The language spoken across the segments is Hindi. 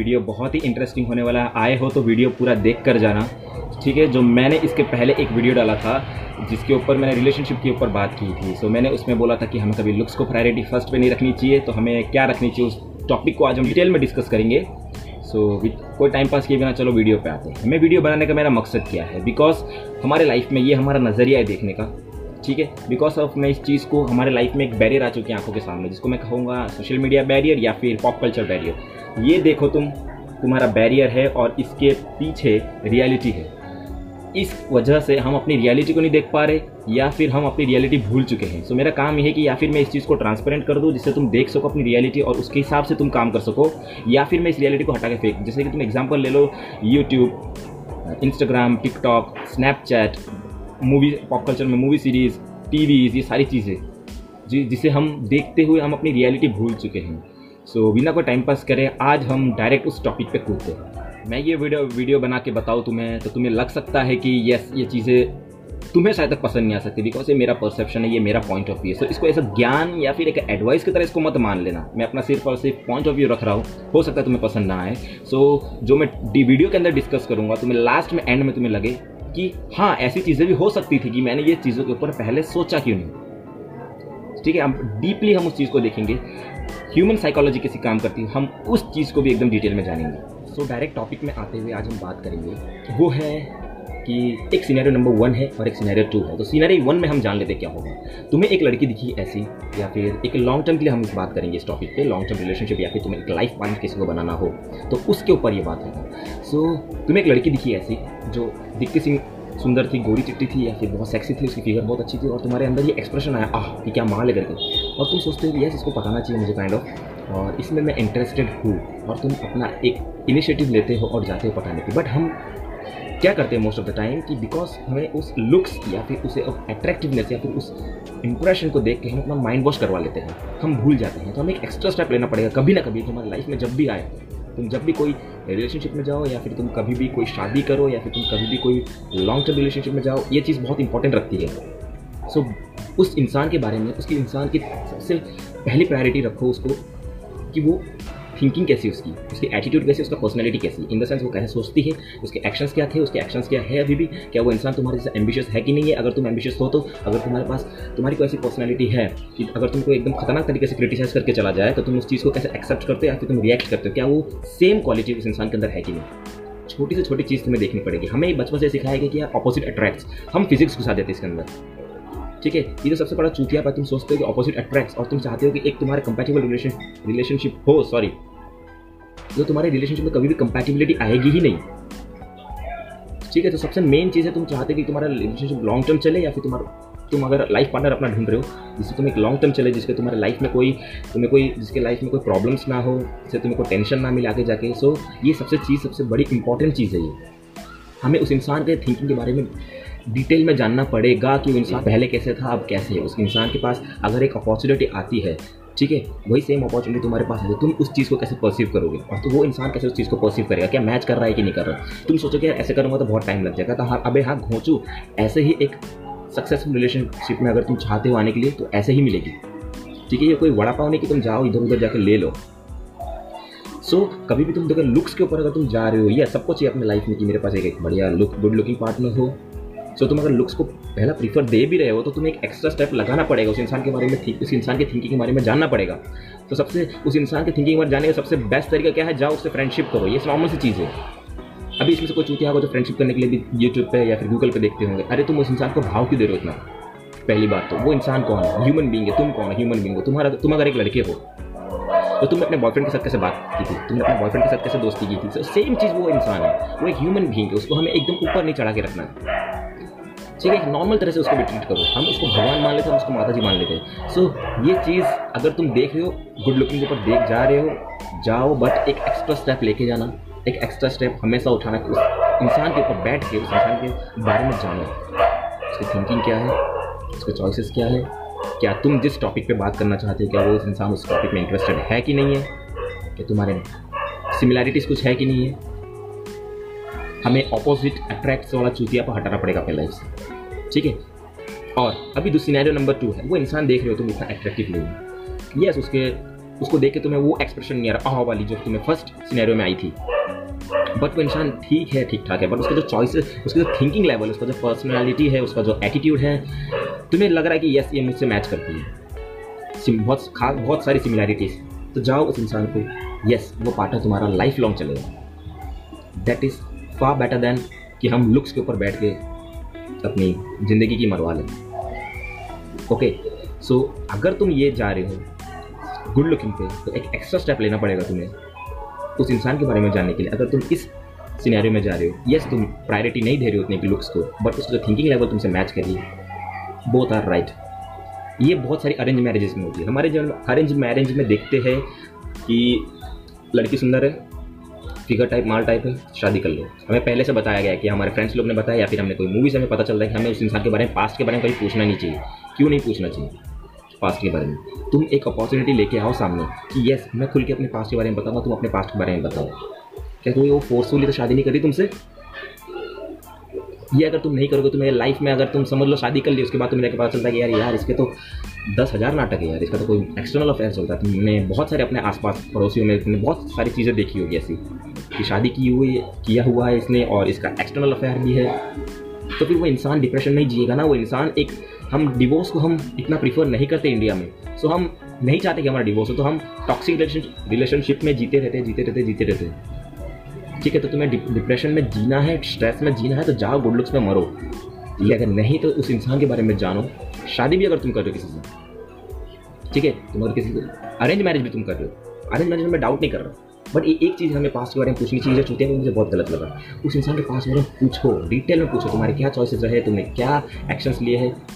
वीडियो बहुत ही इंटरेस्टिंग होने वाला है। आए हो तो वीडियो पूरा देख कर जाना ठीक है? जो मैंने इसके पहले एक वीडियो डाला था जिसके ऊपर मैंने रिलेशनशिप के ऊपर बात की थी। सो मैंने उसमें बोला था कि हमें कभी लुक्स को प्रायोरिटी फ़र्स्ट पे नहीं रखनी चाहिए तो हमें क्या रखनी चाहिए उस टॉपिक को आज हम डिटेल में डिस्कस करेंगे। सो so, कोई टाइम पास किए बिना चलो वीडियो पे आते हैं। हमें वीडियो बनाने का मेरा मकसद क्या है? बिकॉज़ हमारे लाइफ में ये हमारा नज़रिया है देखने का ठीक है? बिकॉज़ ऑफ़ मैं इस चीज़ को हमारे लाइफ में एक बैरियर आ चुकी है आँखों के सामने जिसको मैं कहूँगा सोशल मीडिया बैरियर या फिर पॉप कल्चर बैरियर ये देखो तुम तुम्हारा बैरियर है और इसके पीछे रियलिटी है। इस वजह से हम अपनी रियलिटी को नहीं देख पा रहे या फिर हम अपनी रियलिटी भूल चुके हैं। सो so, मेरा काम यह है कि या फिर मैं इस चीज़ को ट्रांसपेरेंट कर दूँ जिससे तुम देख सको अपनी रियलिटी और उसके हिसाब से तुम काम कर सको या फिर मैं इस रियलिटी को हटा के फेंक। जैसे कि तुम एग्ज़ाम्पल ले लो YouTube Instagram TikTok Snapchat movie pop culture में मूवी सीरीज़ टीवीज़ ये सारी चीज़ें जिसे हम देखते हुए हम अपनी रियलिटी भूल चुके हैं। सो so, बिना कोई टाइम पास करें आज हम डायरेक्ट उस टॉपिक पे कूदते हैं। मैं ये वीडियो वीडियो बना के बताऊँ तुम्हें तो तुम्हें लग सकता है कि यस ये चीज़ें तुम्हें शायद तक पसंद नहीं आ सकती बिकॉज़ ये मेरा परसेप्शन है ये मेरा पॉइंट ऑफ़ व्यू है। सो इसको ऐसा ज्ञान या फिर एक एडवाइस की तरह इसको मत मान लेना। मैं अपना सिर्फ़ और सिर्फ़ पॉइंट ऑफ़ व्यू रख रहा हूँ हो सकता है तुम्हें पसंद ना आए। सो so, जो मैं डी वीडियो के अंदर डिस्कस करूँगा तुम्हें लास्ट में एंड में तुम्हें लगे कि हाँ ऐसी चीज़ें भी हो सकती थी कि मैंने ये चीज़ों के ऊपर पहले सोचा क्यों नहीं। ठीक है अब डीपली हम उस चीज़ को देखेंगे। ह्यूमन साइकोलॉजी कैसी काम करती है हम उस चीज़ को भी एकदम डिटेल में जानेंगे। सो डायरेक्ट टॉपिक में आते हुए आज हम बात करेंगे वो है कि एक सीनरियो नंबर वन है और एक सीनरियो टू है। तो सीनरियो वन में हम जान लेते क्या होगा। तुम्हें एक लड़की दिखी ऐसी या फिर एक लॉन्ग टर्म के लिए हम बात करेंगे इस टॉपिक पे लॉन्ग टर्म रिलेशनशिप या फिर तुम्हें एक लाइफ पार्टनर किसी को बनाना हो तो उसके ऊपर ये बात होगा। सो so, तुम्हें एक लड़की दिखी ऐसी जो दिखती सी सुंदर थी, गोरी चिट्टी थी, या फिर बहुत सेक्सी थी, उसकी फिगर बहुत अच्छी थी, और तुम्हारे अंदर ये एक्सप्रेशन आया, आह कि क्या माँ लेकर के और तुम सोचते हो कि, यस, इसको पताना चाहिए मुझे काइंड ऑफ़ और इसमें मैं इंटरेस्टेड हूँ, और तुम अपना एक इनिशिएटिव लेते हो और जाते हो पटाने की बट हम क्या करते हैं मोस्ट ऑफ़ द टाइम कि बिकॉज़ हमें उस लुक्स या फिर उसे अट्रैक्टिवनेस या फिर उस इंप्रेशन को देख के हम अपना माइंड वॉश करवा लेते हैं। हम भूल जाते हैं। तो हमें एक एक्स्ट्रा स्टेप लेना पड़ेगा, कभी ना कभी तुम्हारी लाइफ में जब भी आए तुम जब भी कोई रिलेशनशिप में जाओ या फिर तुम कभी भी कोई शादी करो या फिर तुम कभी भी कोई लॉन्ग टर्म रिलेशनशिप में जाओ ये चीज़ बहुत इंपॉर्टेंट रखती है। सो so, उस इंसान के बारे में उसकी इंसान की सबसे पहली प्रायोरिटी रखो उसको कि वो थिंकिंग कैसी उसकी? उसकी एटीट्यूड कैसी उसका पर्सनैलिटी कैसी इन द सेंस वो कैसे सोचती है? उसके एक्शंस क्या थे? उसके एक्शंस क्या है अभी भी? क्या वो इंसान तुम्हारे जैसे एम्बिशियस है कि नहीं है? अगर तुम एम्बिशियस हो तो अगर तुम्हारे पास, तुम्हारी कोई ऐसी पर्सनैलिटी है कि अगर तुमको एकदम खतरनाक तरीके से क्रिटिसाइज करके चला जाए तो तुम उस चीज़ को कैसे एक्सेप्ट करते हो या फिर तुम रिएक्ट करते हो? क्या वो सेम क्वालिटी उस इंसान के अंदर है कि नहीं? छोटी से छोटी चीज़ तुम्हें देखनी पड़ेगी। हमें बचपन से सिखाया गया कि यार अपोजिट अट्रैक्ट्स हम फिजिक्स घुसा देते हैं इसके अंदर। ठीक है? ये तो सबसे बड़ा चूतिया पर तुम सोचते हो कि अपोजिट अट्रैक्ट्स और तुम चाहते हो कि एक तुम्हारे कंपेटेबल रिलेशन रिलेशनशिप हो सॉरी जो तुम्हारे रिलेशनशिप में कभी भी कंपेटिबिलिटी आएगी ही नहीं। ठीक है तो सबसे मेन चीज़ है, तुम चाहते कि तुम्हारा रिलेशनशिप लॉन्ग टर्म चले या फिर तुम्हारा, तुम अगर लाइफ पार्टनर अपना ढूंढ रहे हो, जिससे तुम एक लॉन्ग टर्म चले, जिसके तुम्हारे लाइफ में कोई, तुम्हें कोई, जिसके लाइफ में कोई प्रॉब्लम्स ना हो, जिससे तुम्हें कोई टेंशन ना मिले आगे जाके। सो ये सबसे चीज़, सबसे बड़ी इंपॉर्टेंट चीज़ है ये। हमें उस इंसान के थिंकिंग के बारे में डिटेल में जानना पड़ेगा कि वो इंसान पहले कैसे था, अब कैसे है। उस इंसान के पास अगर एक अपॉर्चुनिटी आती है ठीक है? वही सेम अपॉर्चुनिटी तुम्हारे पास है तुम उस चीज़ को कैसे परसीव करोगे? और तो वो इंसान कैसे उस चीज़ को परसीव करेगा? क्या मैच कर रहा है कि नहीं कर रहा तुम सोचोगे ऐसे करूँगा तो बहुत टाइम लग जाएगा। तो हाँ अबे हाँ घोंचू ऐसे ही एक सक्सेसफुल रिलेशनशिप में अगर तुम चाहते हो आने के लिए तो ऐसे ही मिलेगी। ठीक है ये कोई वड़ा पाव नहीं कि तुम जाओ इधर उधर जाकर ले लो। सो so, कभी भी तुम देखो लुक्स के ऊपर अगर तुम जा रहे हो या सबको चाहिए अपने लाइफ में कि मेरे पास एक, एक बढ़िया लुक गुड लुकिंग पार्टनर हो। सो so, तुम अगर लुक्स को पहला प्रीफर दे भी रहे हो तो तुम्हें एक एक्स्ट्रा स्टेप लगाना पड़ेगा उस इंसान के बारे में उस इंसान की थिंकिंग के बारे में जानना पड़ेगा। तो सबसे, उस इंसान की थिंकिंग के बारे में जाने का सबसे बेस्ट तरीका क्या है? जाओ उससे फ्रेंडशिप करो, ये नॉर्मल सी चीज़ है। अभी इसमें से कोई चूतिया होगा जो फ्रेंडशिप करने के लिए भी यूट्यूब पे या फिर गूगल पे देखते होंगे, अरे तुम उस इंसान को भाव क्यों दे रहे हो इतना? पहली बात तो वो इंसान कौन है? ह्यूमन बींग है, तुम कौन है? ह्यूमन बींग हो। तुम्हारा, तुम अगर एक लड़के हो तो तुमने अपने बॉयफ्रेंड के साथ कैसे बात की थी? तुमने अपने बॉयफ्रेंड के साथ कैसे दोस्ती की थी? सेम चीज़ वो इंसान है। वो एक ह्यूमन बींग है, उसको हमें एकदम ऊपर नहीं चढ़ा के रखना है। ठीक है नॉर्मल तरह से उसको भी ट्रीट करो। हम उसको भगवान मान लेते हैं, हम उसको माता जी मान लेते हैं। सो ये चीज़ अगर तुम देख रहे हो गुड लुकिंग के ऊपर देख जा रहे हो, जाओ बट एक एक्स्ट्रा स्टेप लेके जाना। एक एक्स्ट्रा स्टेप हमेशा उठाना उस इंसान के ऊपर बैठ के, उस इंसान के बारे में जानो। उसकी थिंकिंग क्या है? उसके चॉइसेस क्या है? क्या तुम जिस टॉपिक पे बात करना चाहते हो, क्या वो उस इंसान उस टॉपिक में इंटरेस्टेड है कि नहीं है? क्या तुम्हारे सिमिलैरिटीज़ कुछ है कि नहीं है? हमें ऑपोजिट अट्रैक्ट्स वाला चूतिया पर हटाना पड़ेगा अपने लाइफ से। ठीक है? और अभी जो सिनेरियो नंबर टू है, वो इंसान देख रहे हो तुम इतना अट्रैक्टिव नहीं है। यस उसके, उसको देख के तुम्हें वो एक्सप्रेशन नहीं आ रहा, आह वाली जो तुम्हें फ़र्स्ट सिनेरियो में आई थी। बट वो इंसान ठीक है ठीक ठाक है बट उसका जो चॉइस उसका जो थिंकिंग लेवल उसका जो पर्सनैलिटी है, उसका जो एटीट्यूड है, तुम्हें लग रहा है कि यस ये मुझसे मैच करती है। बहुत खास बहुत सारी सिमिलैरिटीज तो जाओ उस इंसान को यस वो पार्टनर तुम्हारा लाइफ लॉन्ग चलेगा। That is far better than कि हम लुक्स के ऊपर बैठ के अपनी ज़िंदगी की मरवा लें। ओके सो अगर तुम ये जा रहे हो गुड लुकिंग पे तो एक एक्स्ट्रा स्टेप लेना पड़ेगा तुम्हें उस इंसान के बारे में जानने के लिए। अगर तुम इस सिनेरियो में जा रहे हो यस तुम प्रायोरिटी नहीं दे रहे हो उतने की लुक्स को बट उसका जो थिंकिंग लेवल तुमसे मैच कर रही है बोथ आर राइट ये बहुत सारी अरेंज मैरिजेस में होती है। हमारे जो अरेंज मैरिज में देखते हैं कि लड़की सुंदर है फिगर टाइप माल टाइप है, शादी कर लो। हमें पहले से बताया गया कि हमारे फ्रेंड्स लोग ने बताया या फिर हमने कोई मूवी से हमें पता चल रहा है कि हमें उस इंसान के बारे में पास्ट के बारे में कभी पूछना नहीं चाहिए। क्यों नहीं पूछना चाहिए? पास्ट के बारे में। तुम एक अपॉर्चुनिटी लेके आओ सामने कि यस मैं खुल के अपने पास्ट के बारे में बताऊँगा, तुम अपने पास्ट के बारे में बताओ। क्या कोई वो फोर्सफुली तो शादी नहीं करी तुमसे? ये अगर तुम नहीं करोगे तो तुम्हें लाइफ में अगर तुम समझ लो शादी कर ली, उसके बाद तुम्हें पता चलता है कि यार यार, इसके तो दस हज़ार नाटक है यार, इसका तो कोई एक्सटर्नल अफेयर चलता है। तुमने बहुत सारे अपने आसपास पड़ोसियों में, तुमने बहुत सारी चीज़ें देखी होगी ऐसी कि शादी की हुई, किया हुआ है इसने और इसका एक्सटर्नल अफेयर भी है। तो फिर वो इंसान डिप्रेशन नहीं जिएगा ना, वो इंसान एक, हम डिवोर्स को हम इतना प्रीफर नहीं करते इंडिया में। सो हम नहीं चाहते कि हमारा डिवोर्स हो तो हम टॉक्सिक रिलेशनशिप में जीते रहते जीते रहते जीते रहते। ठीक है तो तुम्हें डिप्रेशन में जीना है स्ट्रेस में जीना है तो जाओ गुड लुक्स में मरो। ये अगर नहीं तो उस इंसान के बारे में जानो। शादी भी अगर तुम कर रहे हो किसी से। ठीक है? तुम अगर किसी से अरेंज मैरिज भी तुम कर रहे हो। अरेंज मैरिज में डाउट नहीं कर रहा। बट एक चीज़ हमें पास के बारे में पूछनी चाहिए, जो है मुझे बहुत गलत लगा। उस इंसान के पास बारे में पूछो डिटेल में पूछो, तुम्हारे क्या चॉइसेस रहे, तुमने क्या एक्शंस लिए हैं?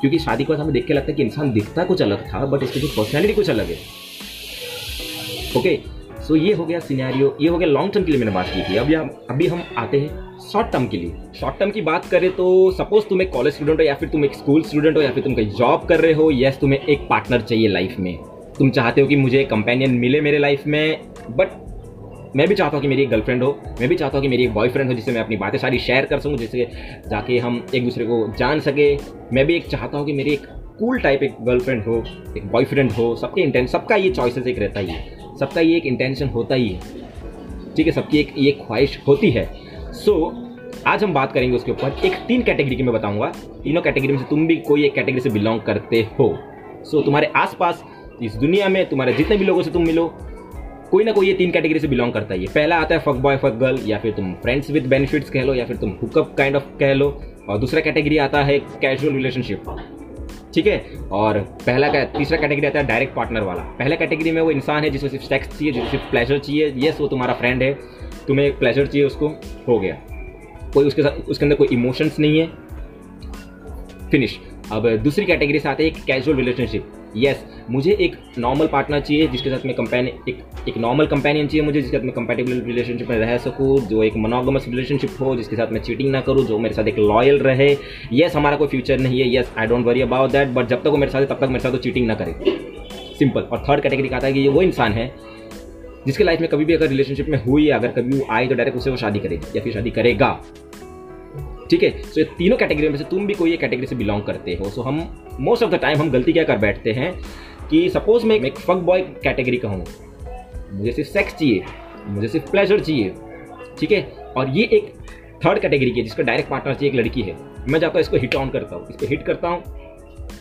क्योंकि शादी के बाद हमें देख के लगता है कि इंसान दिखता कुछ अलग था बट इसकी जो पर्सनैलिटी कुछ अलग है। ओके सो ये हो गया सिनेरियो ये हो गया लॉन्ग टर्म के लिए मैंने बात की थी। अभी हम अभी हम आते हैं शॉर्ट टर्म के लिए। शॉर्ट टर्म की बात करें तो सपोज़ तुम एक कॉलेज स्टूडेंट हो या फिर तुम एक स्कूल स्टूडेंट हो या फिर तुम कहीं जॉब कर रहे हो यस तुम्हें एक पार्टनर चाहिए लाइफ में। तुम चाहते हो कि मुझे कंपेनियन मिले मेरे लाइफ में बट मैं भी चाहता हूँ कि मेरी एक गर्लफ्रेंड हो, मैं भी चाहता हूँ कि मेरी एक बॉयफ्रेंड हो जिससे मैं अपनी बातें सारी शेयर कर सकूँ, जिससे जाके हम एक दूसरे को जान सके। मैं भी एक चाहता हूँ कि मेरी एक कूल टाइप एक गर्लफ्रेंड हो, एक बॉयफ्रेंड हो, सबके इंटेंशन सबका ये चॉइसेस एक रहता ही है। सबका ये एक इंटेंशन होता ही है। ठीक है सबकी एक ये ख्वाहिश होती है। सो so, आज हम बात करेंगे उसके ऊपर। एक तीन कैटेगरी की मैं बताऊँगा। तीनों कैटेगरी में से तुम भी कोई एक कैटेगरी से बिलोंग करते हो। सो so, तुम्हारे आसपास इस दुनिया में तुम्हारे जितने भी लोगों से तुम मिलो कोई ना कोई ये तीन कैटेगरी से बिलोंग करता है पहला आता है फक बॉय फक गर्ल या फिर तुम फ्रेंड्स विद बेनिफिट्स कह लो या फिर तुम हुकअप काइंड ऑफ़ कह लो। और दूसरा कैटेगरी आता है कैजुअल रिलेशनशिप ठीक है? और पहला का, तीसरा कैटेगरी आता है डायरेक्ट पार्टनर वाला। पहला कैटेगरी में वो इंसान है जिसको सिर्फ़ सेक्स चाहिए जिसको सिर्फ़ प्लेजर चाहिए। यस वो तुम्हारा फ्रेंड है। तुम्हें एक प्लेजर चाहिए, उसको हो गया। कोई उसके साथ, उसके अंदर कोई इमोशंस नहीं है। फिनिश अब दूसरी कैटेगरी से आते हैं एक कैजुअल रिलेशनशिप यस मुझे एक नॉर्मल पार्टनर चाहिए जिसके साथ मैं कंपेन एक एक नॉर्मल कंपेनियन चाहिए मुझे, जिसके साथ मैं कंपेटेबल रिलेशनशिप में रह सकूँ, जो एक मोनोगमस रिलेशनशिप हो, जिसके साथ मैं चीटिंग ना करूँ, जो मेरे साथ एक लॉयल रहे। यस हमारा कोई फ्यूचर नहीं है। Yes I don't worry about that but जब तक वो मेरे साथ तब तक मेरे साथ तो चीटिंग ना करे। सिंपल और थर्ड कैटेगरी का आता है कि ये वो इंसान है, जिसके लाइफ में कभी भी अगर रिलेशनशिप में हुई अगर कभी वो आए तो डायरेक्ट उससे वो शादी करेगी, या फिर शादी करेगा। ठीक है? सो ये तीनों कैटेगरी में से तुम भी कोई एक कैटेगरी से बिलोंग करते हो। सो हम मोस्ट ऑफ़ द टाइम हम गलती क्या कर बैठते हैं कि सपोज़ मैं एक फक बॉय कैटेगरी का हूँ। मुझे सिर्फ़ सेक्स चाहिए, मुझे सिर्फ़ प्लेजर चाहिए, ठीक है? और ये एक थर्ड कैटेगरी की है, जिसका डायरेक्ट पार्टनर चाहिए एक लड़की है। मैं जाता हूँ इसको हिट ऑन करता हूँ, इस पर हिट करता हूँ।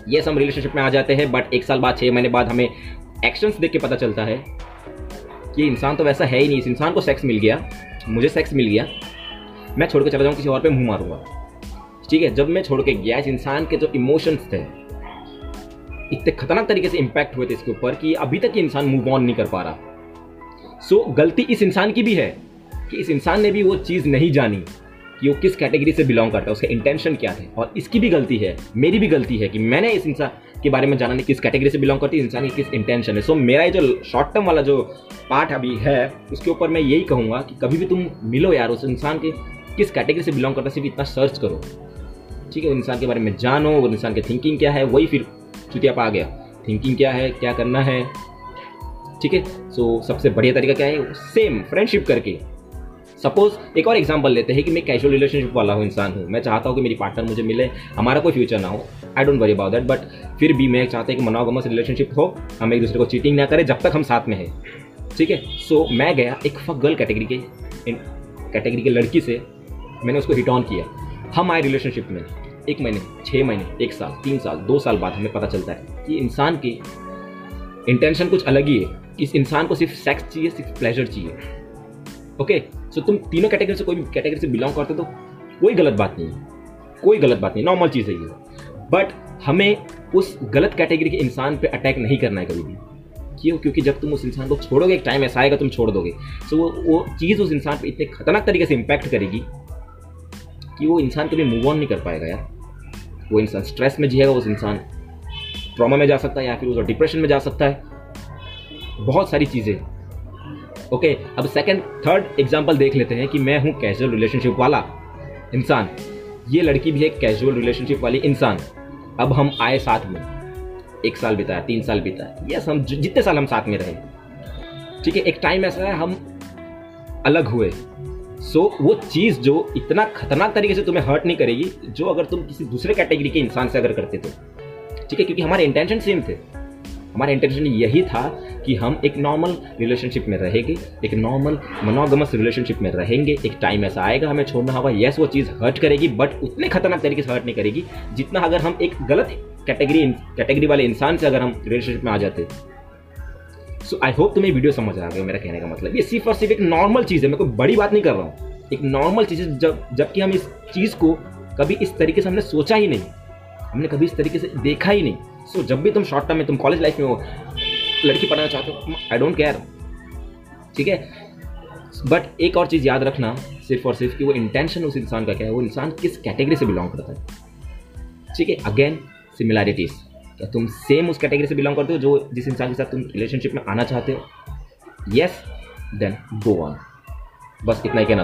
ये हम रिलेशनशिप में आ जाते हैं बट एक साल बाद छः महीने बाद हमें एक्शंस देख के पता चलता है कि इंसान तो वैसा है ही नहीं। इस इंसान को सेक्स मिल गया, मुझे सेक्स मिल गया। मैं छोड़ के चला जाऊँ किसी और पे मुँह मारूँगा। ठीक है? जब मैं छोड़ के गया इस इंसान के जो इमोशंस थे इतने खतरनाक तरीके से इम्पैक्ट हुए थे इसके ऊपर कि अभी तक ये इंसान मूव ऑन नहीं कर पा रहा। सो so, गलती इस इंसान की भी है कि इस इंसान ने भी वो चीज़ नहीं जानी कि वो किस कैटेगरी से बिलोंग करता है उसके इंटेंशन क्या थे। और इसकी भी गलती है मेरी भी गलती है कि मैंने इस इंसान के बारे में जाना नहीं किस कैटेगरी से बिलोंग करती है इंसान की किस इंटेंशन है। सो so, मेरा ये जो शॉर्ट टर्म वाला जो पार्ट अभी है उसके ऊपर मैं यही कहूँगा कि कभी भी तुम मिलो यार उस इंसान के किस कैटेगरी से बिलोंग करता है सिर्फ़ इतना सर्च करो। ठीक है इंसान के बारे में जानो वो इंसान की थिंकिंग क्या है वही फिर चुतिया पा गया। थिंकिंग क्या है क्या करना है? ठीक है सो सबसे बढ़िया तरीका क्या है? सेम फ्रेंडशिप करके। सपोज़ एक और एग्ज़ाम्पल लेते हैं कि मैं कैजुअल रिलेशनशिप वाला हूँ इंसान हूँ। मैं चाहता हूँ कि मेरी पार्टनर मुझे मिले हमारा कोई फ्यूचर ना हो। I don't worry about that but फिर भी मैं चाहता हूँ कि मनोगमस रिलेशनशिप हो। हम एक दूसरे को चीटिंग ना करें जब तक हम साथ में हैं। ठीक है सो so, मैं गया एक फक गर्ल कैटेगरी के कैटेगरी के लड़की से। मैंने उसको हिट ऑन किया। हम आए रिलेशनशिप में। एक महीने छः महीने, एक साल, तीन साल, दो साल बाद हमें पता चलता है कि इंसान की इंटेंशन कुछ अलग ही है। इस इंसान को सिर्फ़ सेक्स चाहिए, सिर्फ़ प्लेजर चाहिए। ओके सो तुम तीनों कैटेगरी से कोई भी कैटेगरी से बिलोंग करते तो कोई गलत बात नहीं है। कोई गलत बात नहीं नॉर्मल चीज़ है ये। बट हमें उस गलत कैटेगरी के इंसान पे अटैक नहीं करना है कभी भी। क्यों? क्योंकि जब तुम उस इंसान को छोड़ोगे, एक टाइम ऐसा आएगा, तुम छोड़ दोगे। सो वो वो चीज़ उस इंसान पे इतने खतरनाक तरीके से इम्पैक्ट करेगी कि वो इंसान कभी मूव ऑन नहीं कर पाएगा यार। वो इंसान स्ट्रेस में जिएगा, उस इंसान ट्रॉमा में जा सकता है या फिर उस डिप्रेशन में जा सकता है। बहुत सारी चीज़ें। ओके अब सेकंड थर्ड एग्जांपल देख लेते हैं कि मैं हूँ कैजुअल रिलेशनशिप वाला इंसान। ये लड़की भी है कैजुअल रिलेशनशिप वाली इंसान। अब हम आए साथ में। एक साल बिताया तीन साल बिताया यस हम जितने साल हम साथ में रहे। ठीक है, एक टाइम ऐसा है, हम अलग हुए। सो so, वो चीज़ जो इतना खतरनाक तरीके से तुम्हें हर्ट नहीं करेगी जो अगर तुम किसी दूसरे कैटेगरी के इंसान से अगर करते तो ठीक है? क्योंकि हमारे इंटेंशन सेम थे। हमारा इंटेंशन यही था कि हम एक नॉर्मल रिलेशनशिप में रहेंगे एक नॉर्मल मनोगमस रिलेशनशिप में रहेंगे एक टाइम ऐसा आएगा हमें छोड़ना होगा। यस वो चीज़ हर्ट करेगी बट उतने खतरनाक तरीके से हर्ट नहीं करेगी जितना अगर हम एक गलत कैटेगरी कैटेगरी वाले इंसान से अगर हम रिलेशनशिप में आ जाते। सो आई होप तुम्हें वीडियो समझ आ गया मेरा कहने का मतलब। ये सिर्फ़ और सिर्फ़ एक नॉर्मल चीज़ है मैं कोई बड़ी बात नहीं कर रहा हूँ। एक नॉर्मल चीज़ है जब जबकि हम इस चीज़ को कभी इस तरीके से हमने सोचा ही नहीं। हमने कभी इस तरीके से देखा ही नहीं। सो so, जब भी तुम शॉर्ट टर्म में तुम कॉलेज लाइफ में हो लड़की पढ़ना चाहते हो आई डोंट केयर ठीक है? बट एक और चीज़ याद रखना सिर्फ़ और सिर्फ़ कि वो इंटेंशन उस इंसान का क्या है वो इंसान किस कैटेगरी से बिलोंग करता है। ठीक है? अगेन सिमिलैरिटीज क्या तुम सेम उस कैटेगरी से बिलोंग करते हो जो जिस इंसान के साथ तुम रिलेशनशिप में आना चाहते हो। यस देन गो ऑन बस इतना ही कहना